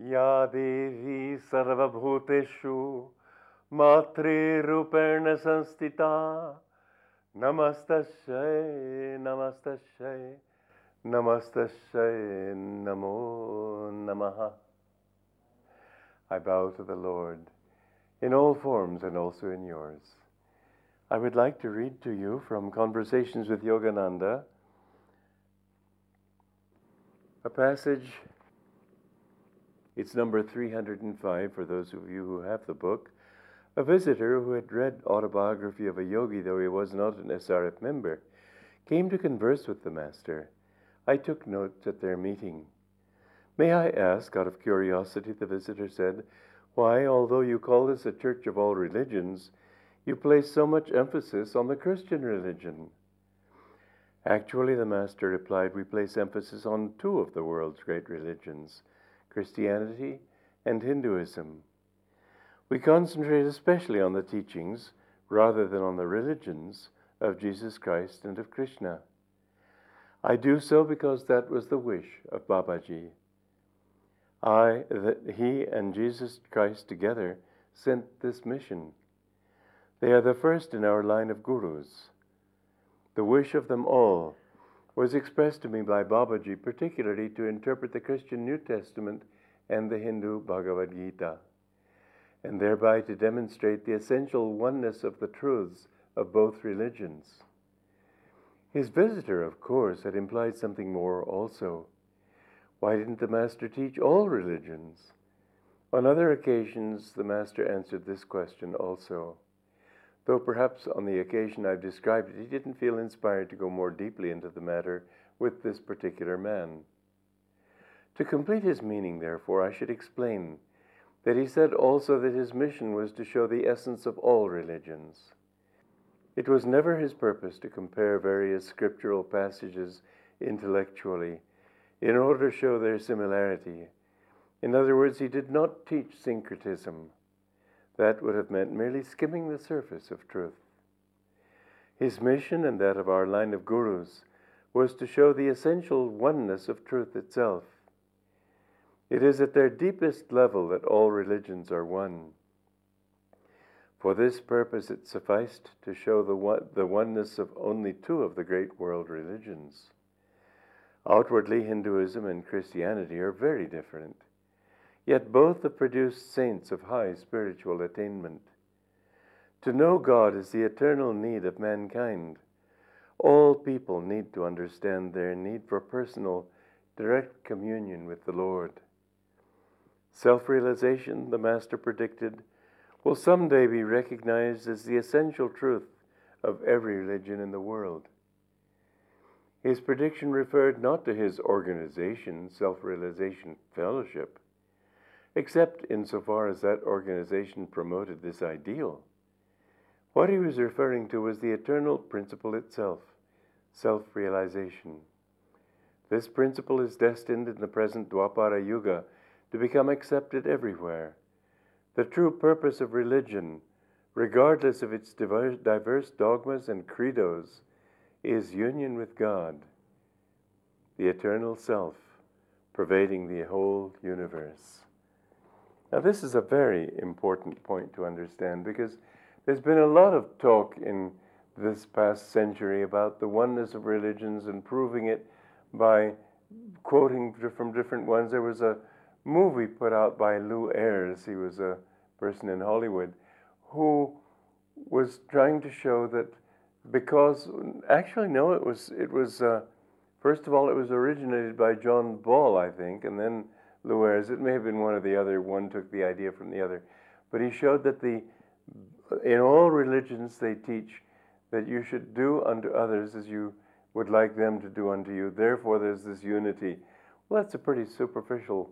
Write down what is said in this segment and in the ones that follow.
या देवी सर्वभूतेषु मातृरूपेण संस्थिता नमस्तस्यै नमस्तस्यै नमस्तस्यै namo namaha. I bow to the Lord in all forms and also in yours. I would like to read to you from Conversations with Yogananda a passage. it's number 305 for those of you who have the book. A visitor who had read Autobiography of a Yogi, though he was not an SRF member, came to converse with the Master. I took notes at their meeting. May I ask, out of curiosity, the visitor said, why, although you call this a church of all religions, you place so much emphasis on the Christian religion? Actually, the Master replied, we place emphasis on two of the world's great religions Christianity and Hinduism. We concentrate especially on the teachings rather than on the religions of Jesus Christ and of Krishna. I do so because that was the wish of Babaji. I, that he and Jesus Christ together sent this mission. They are the first in our line of gurus. The wish of them all was expressed to me by Babaji, particularly to interpret the Christian New Testament and the Hindu Bhagavad Gita, and thereby to demonstrate the essential oneness of the truths of both religions. His visitor, of course, had implied something more also. Why didn't the Master teach all religions? On other occasions, the Master answered this question also though perhaps on the occasion I've described it, he didn't feel inspired to go more deeply into the matter with this particular man. To complete his meaning, therefore, I should explain that he said also that his mission was to show the essence of all religions. It was never his purpose to compare various scriptural passages intellectually in order to show their similarity. In other words, he did not teach syncretism that would have meant merely skimming the surface of truth. His mission and that of our line of gurus was to show the essential oneness of truth itself. It is at their deepest level that all religions are one. For this purpose, it sufficed to show the, one, the oneness of only two of the great world religions. Outwardly, Hinduism and Christianity are very different. Yet both have produced saints of high spiritual attainment. To know God is the eternal need of mankind. All people need to understand their need for personal, direct communion with the Lord. Self realization, the Master predicted, will someday be recognized as the essential truth of every religion in the world. His prediction referred not to his organization, Self Realization Fellowship, except insofar as that organization promoted this ideal. What he was referring to was the eternal principle itself, self realization. This principle is destined in the present Dwapara Yuga to become accepted everywhere. The true purpose of religion, regardless of its diverse dogmas and credos, is union with God, the eternal self, pervading the whole universe. Now, this is a very important point to understand because there's been a lot of talk in this past century about the oneness of religions and proving it by quoting from different ones. There was a movie put out by Lew Ayres, he was a person in Hollywood, who was trying to show that because actually no, it was it was uh, first of all it was originated by John Ball, I think, and then Ayres. It may have been one or the other. One took the idea from the other. But he showed that the, in all religions they teach that you should do unto others as you would like them to do unto you. Therefore, there's this unity. Well, that's a pretty superficial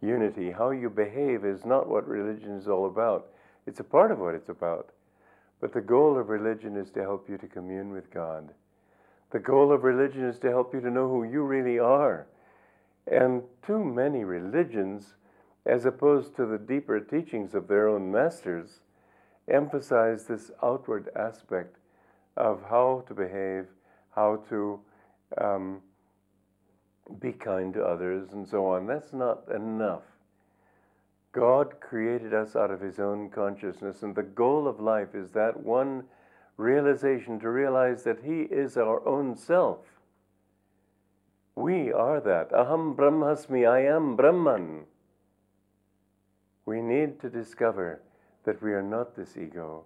unity. How you behave is not what religion is all about. It's a part of what it's about. But the goal of religion is to help you to commune with God. The goal of religion is to help you to know who you really are and too many religions, as opposed to the deeper teachings of their own masters, emphasize this outward aspect of how to behave, how to um, be kind to others, and so on. That's not enough. God created us out of his own consciousness, and the goal of life is that one realization to realize that he is our own self. We are that. Aham Brahmasmi, I am Brahman. We need to discover that we are not this ego.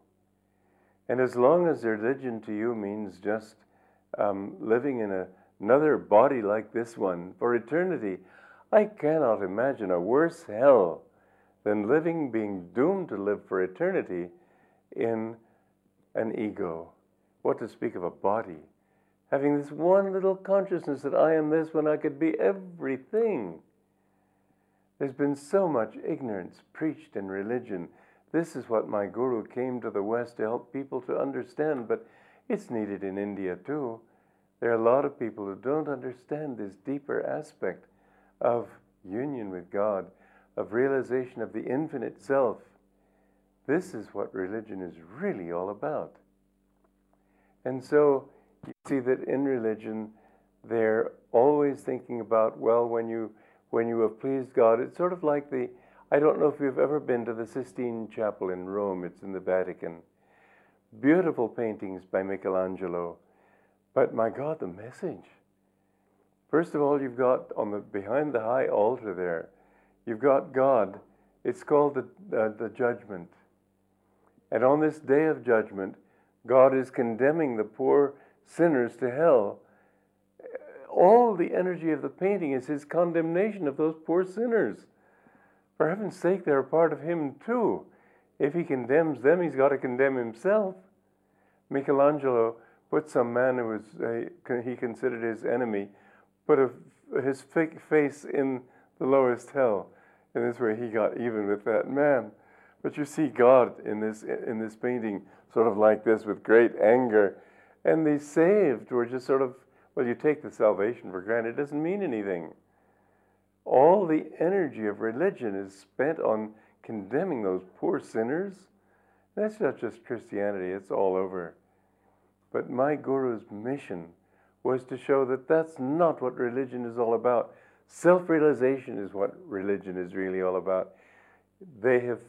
And as long as religion to you means just um, living in a, another body like this one for eternity, I cannot imagine a worse hell than living, being doomed to live for eternity in an ego. What to speak of a body? Having this one little consciousness that I am this when I could be everything. There's been so much ignorance preached in religion. This is what my guru came to the West to help people to understand, but it's needed in India too. There are a lot of people who don't understand this deeper aspect of union with God, of realization of the infinite self. This is what religion is really all about. And so you see that in religion, they're always thinking about, well, when you when you have pleased God, it's sort of like the I don't know if you've ever been to the Sistine Chapel in Rome, it's in the Vatican. Beautiful paintings by Michelangelo. But my God, the message. First of all, you've got on the behind the high altar there, you've got God. It's called the, uh, the judgment. And on this day of judgment, God is condemning the poor sinners to hell. All the energy of the painting is his condemnation of those poor sinners. For heaven's sake, they're a part of him too. If he condemns them, he's got to condemn himself. Michelangelo put some man who was he considered his enemy, put a, his face in the lowest hell, and this way he got even with that man. But you see God in this in this painting, sort of like this, with great anger, and the saved were just sort of well, you take the salvation for granted; it doesn't mean anything. All the energy of religion is spent on condemning those poor sinners. That's not just Christianity; it's all over. But my guru's mission was to show that that's not what religion is all about. Self realization is what religion is really all about. They have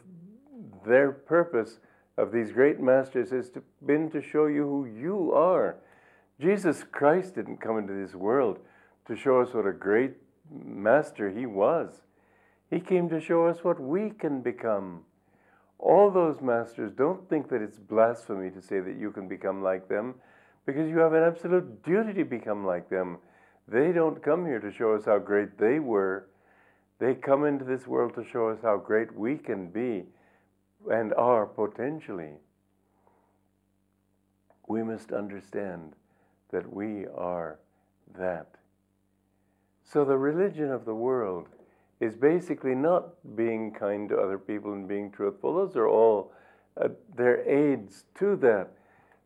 their purpose of these great masters has to, been to show you who you are. Jesus Christ didn't come into this world to show us what a great master he was. He came to show us what we can become. All those masters don't think that it's blasphemy to say that you can become like them because you have an absolute duty to become like them. They don't come here to show us how great they were. They come into this world to show us how great we can be and are potentially, we must understand that we are that. So the religion of the world is basically not being kind to other people and being truthful. Those are all uh, their aids to that.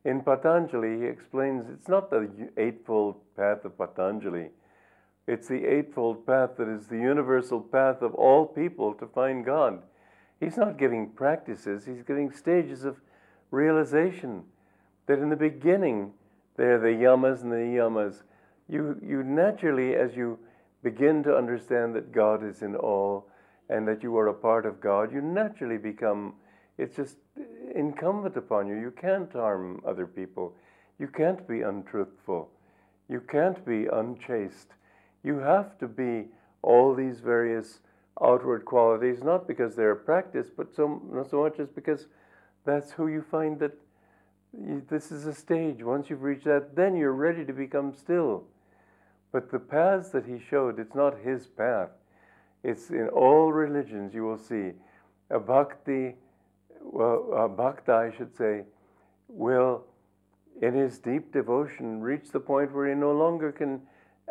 In Patanjali, he explains it's not the Eightfold Path of Patanjali. It's the Eightfold Path that is the universal path of all people to find God. He's not giving practices, he's giving stages of realization that in the beginning, they're the yamas and the niyamas. You, you naturally, as you begin to understand that God is in all and that you are a part of God, you naturally become, it's just incumbent upon you. You can't harm other people. You can't be untruthful. You can't be unchaste. You have to be all these various outward qualities, not because they're practiced, but so, not so much as because that's who you find that you, this is a stage. Once you've reached that, then you're ready to become still. But the paths that he showed, it's not his path. It's in all religions you will see a bhakti, well, a bhakta, I should say, will, in his deep devotion, reach the point where he no longer can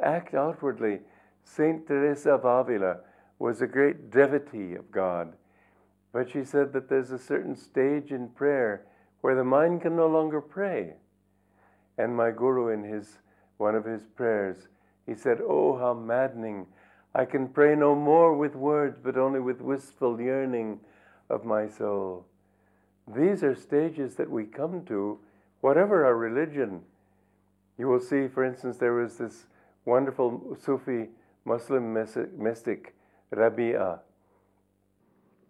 act outwardly. Saint Teresa of Avila was a great devotee of God. But she said that there's a certain stage in prayer where the mind can no longer pray. And my guru, in his one of his prayers, he said, Oh, how maddening! I can pray no more with words, but only with wistful yearning of my soul. These are stages that we come to, whatever our religion. You will see, for instance, there was this wonderful Sufi Muslim mystic Rabia.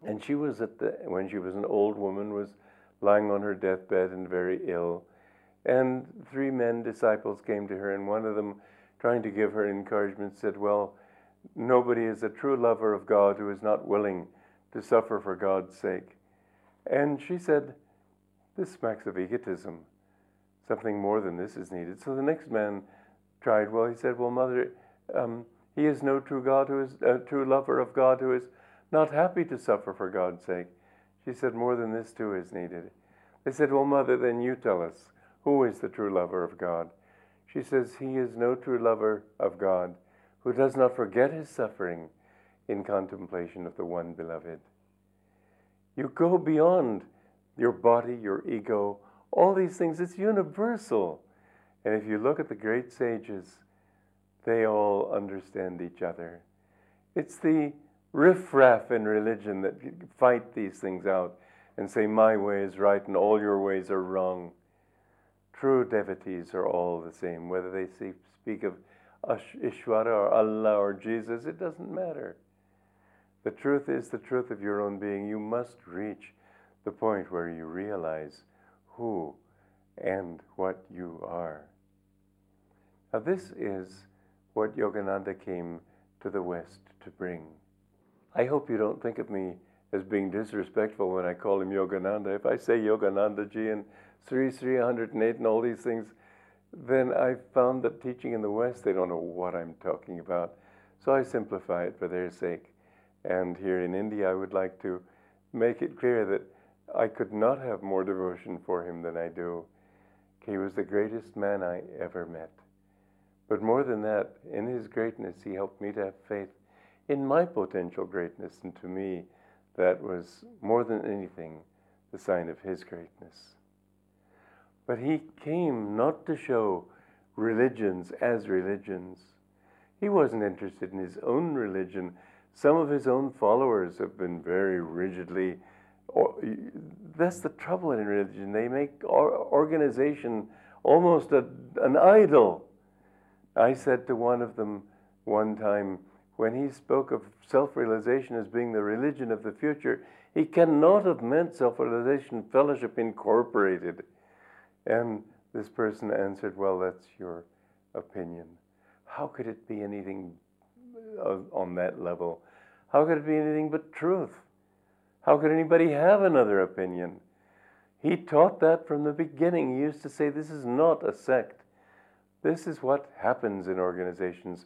And she was at the, when she was an old woman, was lying on her deathbed and very ill. And three men, disciples, came to her, and one of them, trying to give her encouragement, said, Well, nobody is a true lover of God who is not willing to suffer for God's sake. And she said, This smacks of egotism. Something more than this is needed. So the next man tried, Well, he said, Well, Mother, um, he is no true God who is a true lover of God who is not happy to suffer for God's sake. She said, More than this too is needed. They said, Well, Mother, then you tell us, who is the true lover of God? She says, He is no true lover of God who does not forget his suffering in contemplation of the one beloved. You go beyond your body, your ego, all these things. It's universal. And if you look at the great sages, they all understand each other. It's the riffraff in religion that fight these things out and say, My way is right and all your ways are wrong. True devotees are all the same, whether they speak of Ishvara or Allah or Jesus, it doesn't matter. The truth is the truth of your own being. You must reach the point where you realize who and what you are. Now, this is what Yogananda came to the West to bring. I hope you don't think of me as being disrespectful when I call him Yogananda. If I say Yogananda ji and Sri Sri 108 and all these things, then I found that teaching in the West, they don't know what I'm talking about. So I simplify it for their sake. And here in India, I would like to make it clear that I could not have more devotion for him than I do. He was the greatest man I ever met. But more than that, in his greatness, he helped me to have faith in my potential greatness. And to me, that was more than anything the sign of his greatness. But he came not to show religions as religions. He wasn't interested in his own religion. Some of his own followers have been very rigidly. That's the trouble in religion. They make organization almost a, an idol. I said to one of them one time, when he spoke of self realization as being the religion of the future, he cannot have meant self realization fellowship incorporated. And this person answered, Well, that's your opinion. How could it be anything uh, on that level? How could it be anything but truth? How could anybody have another opinion? He taught that from the beginning. He used to say, This is not a sect. This is what happens in organizations.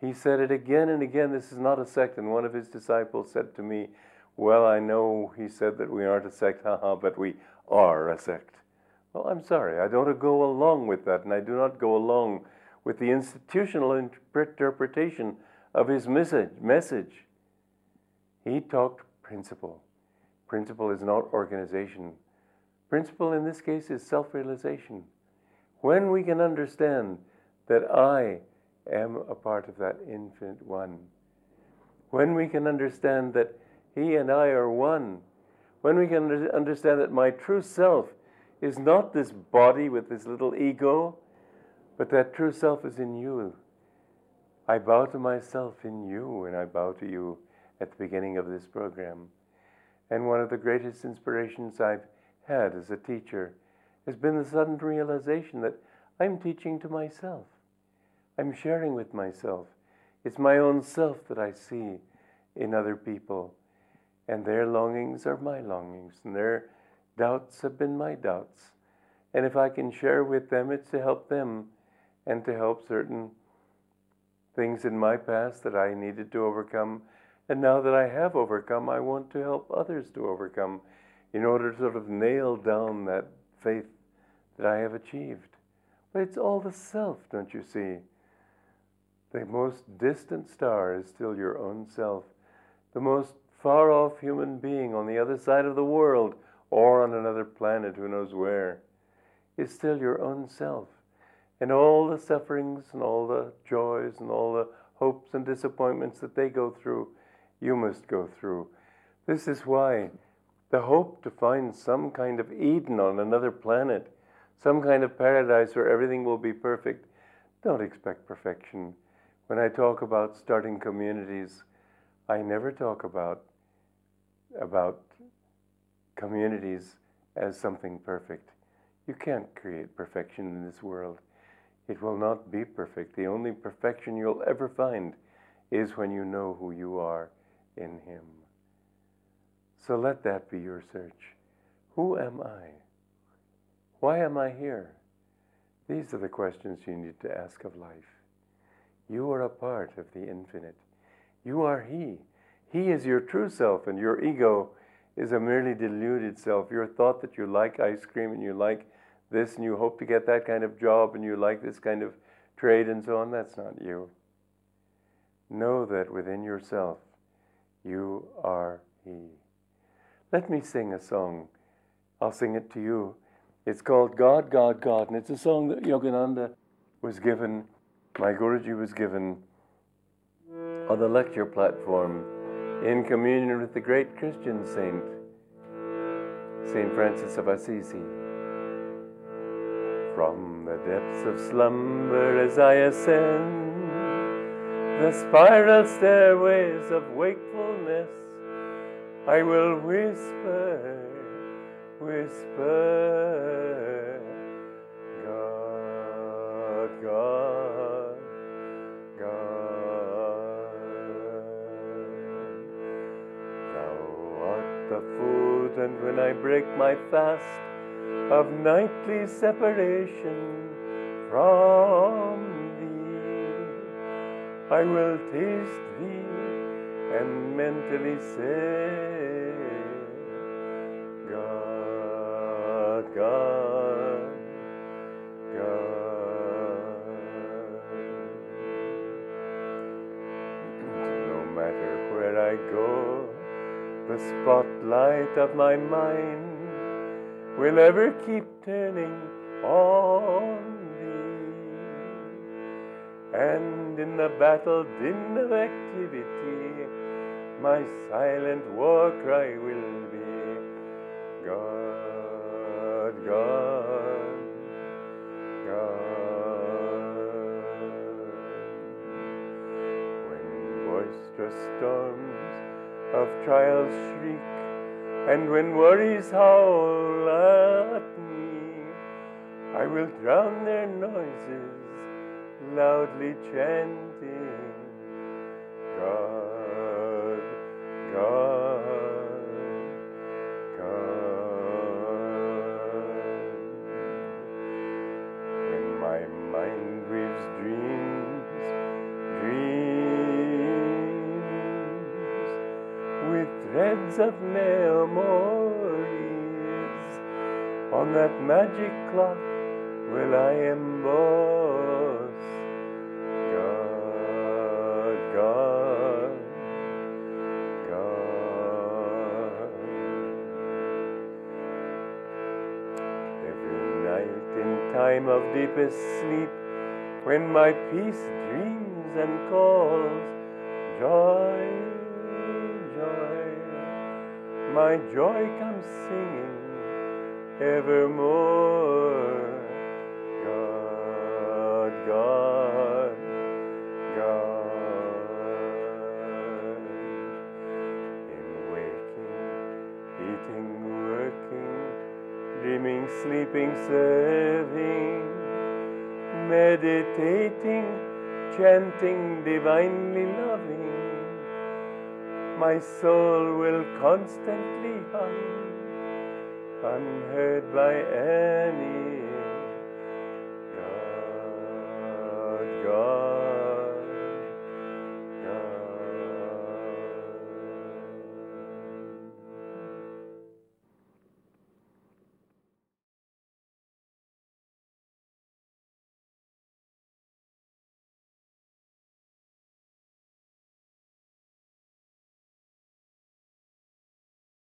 He said it again and again this is not a sect. And one of his disciples said to me, Well, I know he said that we aren't a sect, haha, but we are a sect. Well, I'm sorry, I don't go along with that, and I do not go along with the institutional interpretation of his message. He talked principle. Principle is not organization. Principle in this case is self realization. When we can understand that I am a part of that infinite one, when we can understand that he and I are one, when we can understand that my true self is not this body with this little ego, but that true self is in you. I bow to myself in you, and I bow to you at the beginning of this program. And one of the greatest inspirations I've had as a teacher has been the sudden realization that I'm teaching to myself. I'm sharing with myself. It's my own self that I see in other people. And their longings are my longings, and their Doubts have been my doubts. And if I can share with them, it's to help them and to help certain things in my past that I needed to overcome. And now that I have overcome, I want to help others to overcome in order to sort of nail down that faith that I have achieved. But it's all the self, don't you see? The most distant star is still your own self. The most far off human being on the other side of the world or on another planet, who knows where, is still your own self. And all the sufferings and all the joys and all the hopes and disappointments that they go through, you must go through. This is why the hope to find some kind of Eden on another planet, some kind of paradise where everything will be perfect, don't expect perfection. When I talk about starting communities, I never talk about about communities as something perfect. You can't create perfection in this world. It will not be perfect. The only perfection you'll ever find is when you know who you are in Him. So let that be your search. Who am I? Why am I here? These are the questions you need to ask of life. You are a part of the infinite. You are He. He is your true self, and your ego is a merely deluded self. Your thought that you like ice cream and you like this and you hope to get that kind of job and you like this kind of trade and so on, that's not you. Know that within yourself you are He. Let me sing a song. I'll sing it to you. It's called God, God, God, and it's a song that Yogananda was given, my Guruji was given on the lecture platform in communion with the great Christian saint, St. Francis of Assisi. From the depths of slumber as I ascend the spiral stairways of wakefulness, I will whisper, whisper, God, God, God. Thou art the food, and when I break my fast of nightly separation from thee, I will taste thee and mentally say, God, God. No matter where I go, the spotlight of my mind will ever keep turning on thee. And in the battle din of activity, my silent war cry will be God, God, God. When boisterous storms of trials shriek, and when worries howl at me, I will drown their noises, loudly chanting, threads of memories, on that magic clock will I emboss God, God, God. Every night in time of deepest sleep, when my peace dreams and calls, joy, joy, my joy comes singing evermore. God, God, God. In waking, eating, working, dreaming, sleeping, serving, meditating, chanting, divinely loving, my soul will constantly hum, unheard by any